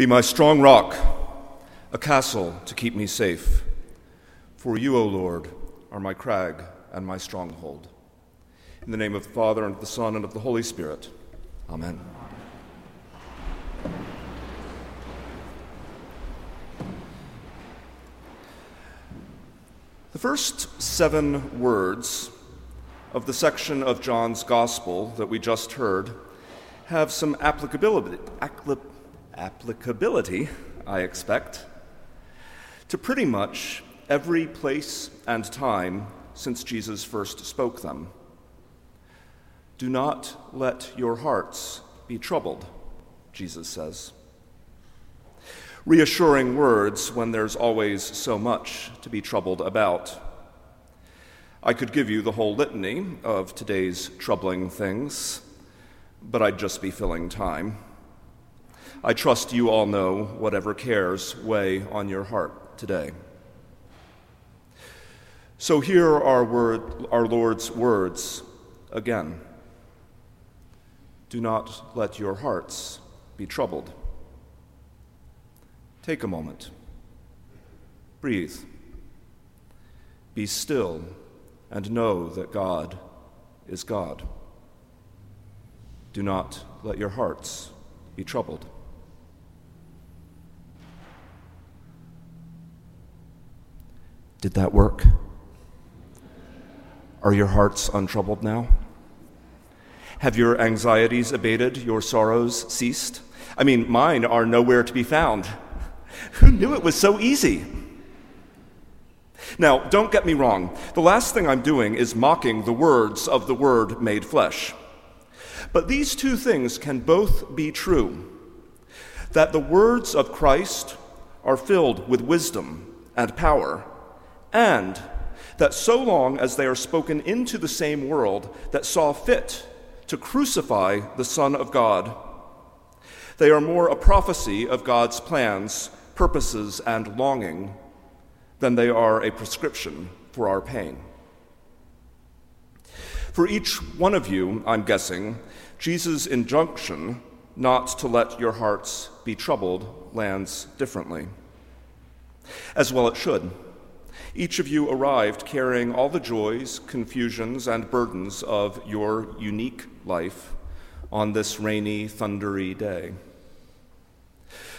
Be my strong rock, a castle to keep me safe. For you, O Lord, are my crag and my stronghold. In the name of the Father, and of the Son, and of the Holy Spirit. Amen. The first seven words of the section of John's Gospel that we just heard have some applicability, applicability, I expect, to pretty much every place and time since Jesus first spoke them. Do not let your hearts be troubled, Jesus says. Reassuring words when there's always so much to be troubled about. I could give you the whole litany of today's troubling things, but I'd just be filling time. I trust you all know whatever cares weigh on your heart today. So here are word, our Lord's words again. Do not let your hearts be troubled. Take a moment. Breathe. Be still and know that God is God. Do not let your hearts be troubled. Did that work? Are your hearts untroubled now? Have your anxieties abated, your sorrows ceased? I mean, mine are nowhere to be found. Who knew it was so easy? Now, don't get me wrong. The last thing I'm doing is mocking the words of the Word made flesh. But these two things can both be true that the words of Christ are filled with wisdom and power, and that so long as they are spoken into the same world that saw fit to crucify the Son of God, they are more a prophecy of God's plans, purposes, and longing than they are a prescription for our pain. For each one of you, I'm guessing, Jesus' injunction not to let your hearts be troubled lands differently. As well it should. Each of you arrived carrying all the joys, confusions, and burdens of your unique life on this rainy, thundery day.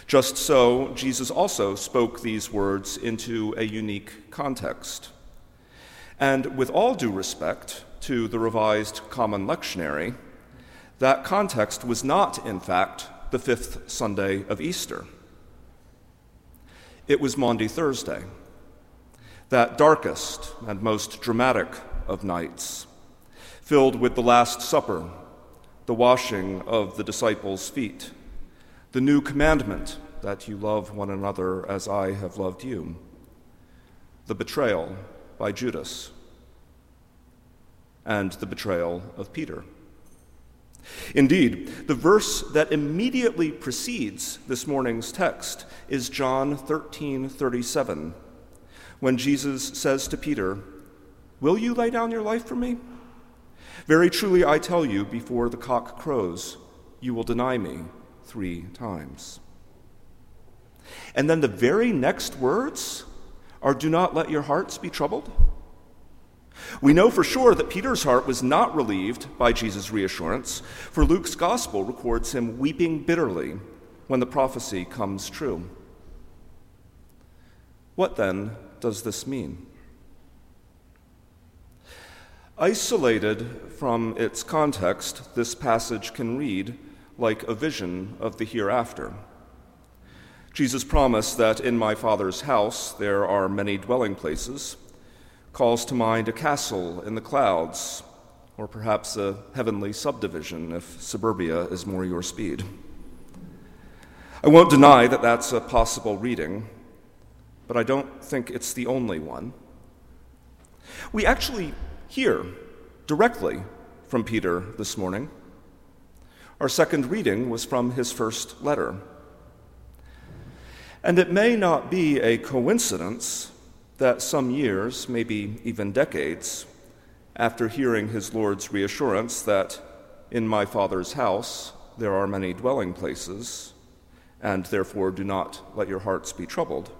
Just so, Jesus also spoke these words into a unique context. And with all due respect to the Revised Common Lectionary, that context was not, in fact, the fifth Sunday of Easter. It was Maundy Thursday, that darkest and most dramatic of nights, filled with the Last Supper, the washing of the disciples' feet the new commandment that you love one another as I have loved you, the betrayal by Judas, and the betrayal of Peter. Indeed, the verse that immediately precedes this morning's text is John 13:37, when Jesus says to Peter, "Will you lay down your life for me? Very truly I tell you, before the cock crows, you will deny me three times. And then the very next words are do not let your hearts be troubled. We know for sure that Peter's heart was not relieved by Jesus' reassurance, for Luke's gospel records him weeping bitterly when the prophecy comes true. What then does this mean? Isolated from its context, this passage can read like a vision of the hereafter. Jesus' promise that in my Father's house there are many dwelling places calls to mind a castle in the clouds, or perhaps a heavenly subdivision if suburbia is more your speed. I won't deny that that's a possible reading, but I don't think it's the only one. We actually hear directly from Peter this morning our second reading was from his first letter. And it may not be a coincidence that some years, maybe even decades, after hearing his Lord's reassurance that in my Father's house there are many dwelling places, and therefore do not let your hearts be troubled.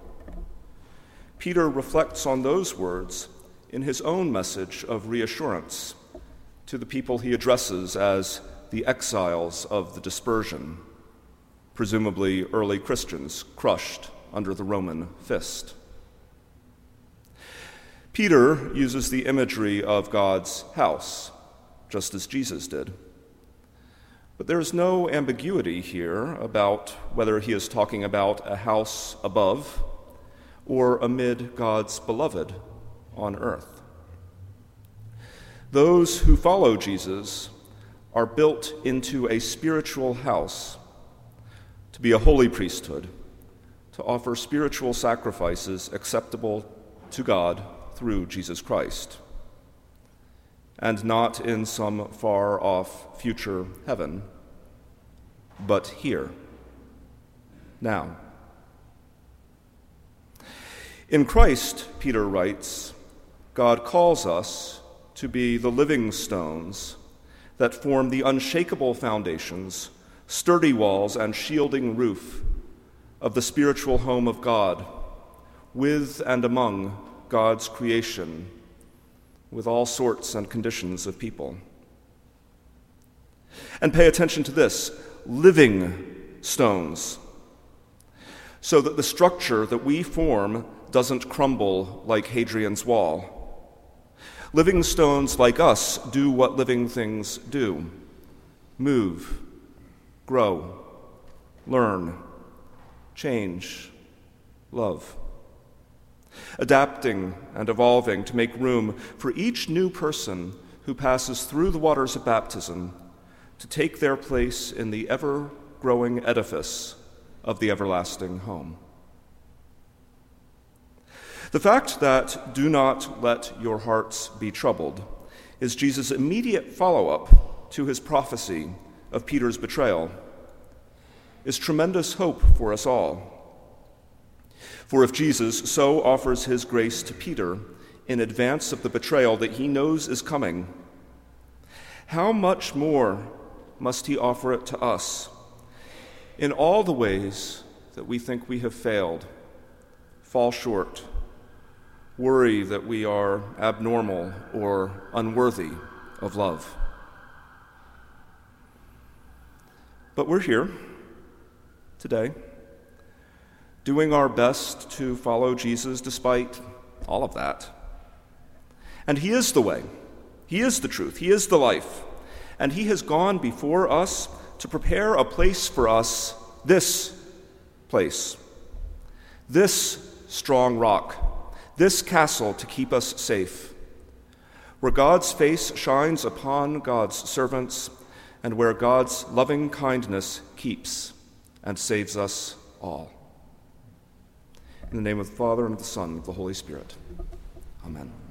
Peter reflects on those words in his own message of reassurance to the people he addresses as the exiles of the dispersion, presumably early Christians crushed under the Roman fist. Peter uses the imagery of God's house, just as Jesus did. But there is no ambiguity here about whether he is talking about a house above or amid God's beloved on earth. Those who follow Jesus are built into a spiritual house to be a holy priesthood, to offer spiritual sacrifices acceptable to God through Jesus Christ and not in some far off future heaven, but here, now. In Christ, Peter writes, God calls us to be the living stones that form the unshakable foundations, sturdy walls, and shielding roof of the spiritual home of God, with and among God's creation with all sorts and conditions of people. And pay attention to this living stones, so that the structure that we form doesn't crumble like Hadrian's Wall. Living stones like us do what living things do move, grow, learn, change, love adapting and evolving to make room for each new person who passes through the waters of baptism to take their place in the ever growing edifice of the everlasting home. The fact that do not let your hearts be troubled is Jesus' immediate follow up to his prophecy of Peter's betrayal, is tremendous hope for us all. For if Jesus so offers his grace to Peter in advance of the betrayal that he knows is coming, how much more must he offer it to us in all the ways that we think we have failed, fall short, worry that we are abnormal or unworthy of love? But we're here today doing our best to follow Jesus despite all of that. And He is the way, He is the truth, He is the life. And He has gone before us to prepare a place for us, this place, this strong rock, this castle to keep us safe, where God's face shines upon God's servants and where God's loving kindness keeps and saves us all. In the name of the Father, and of the Son, and of the Holy Spirit. Amen.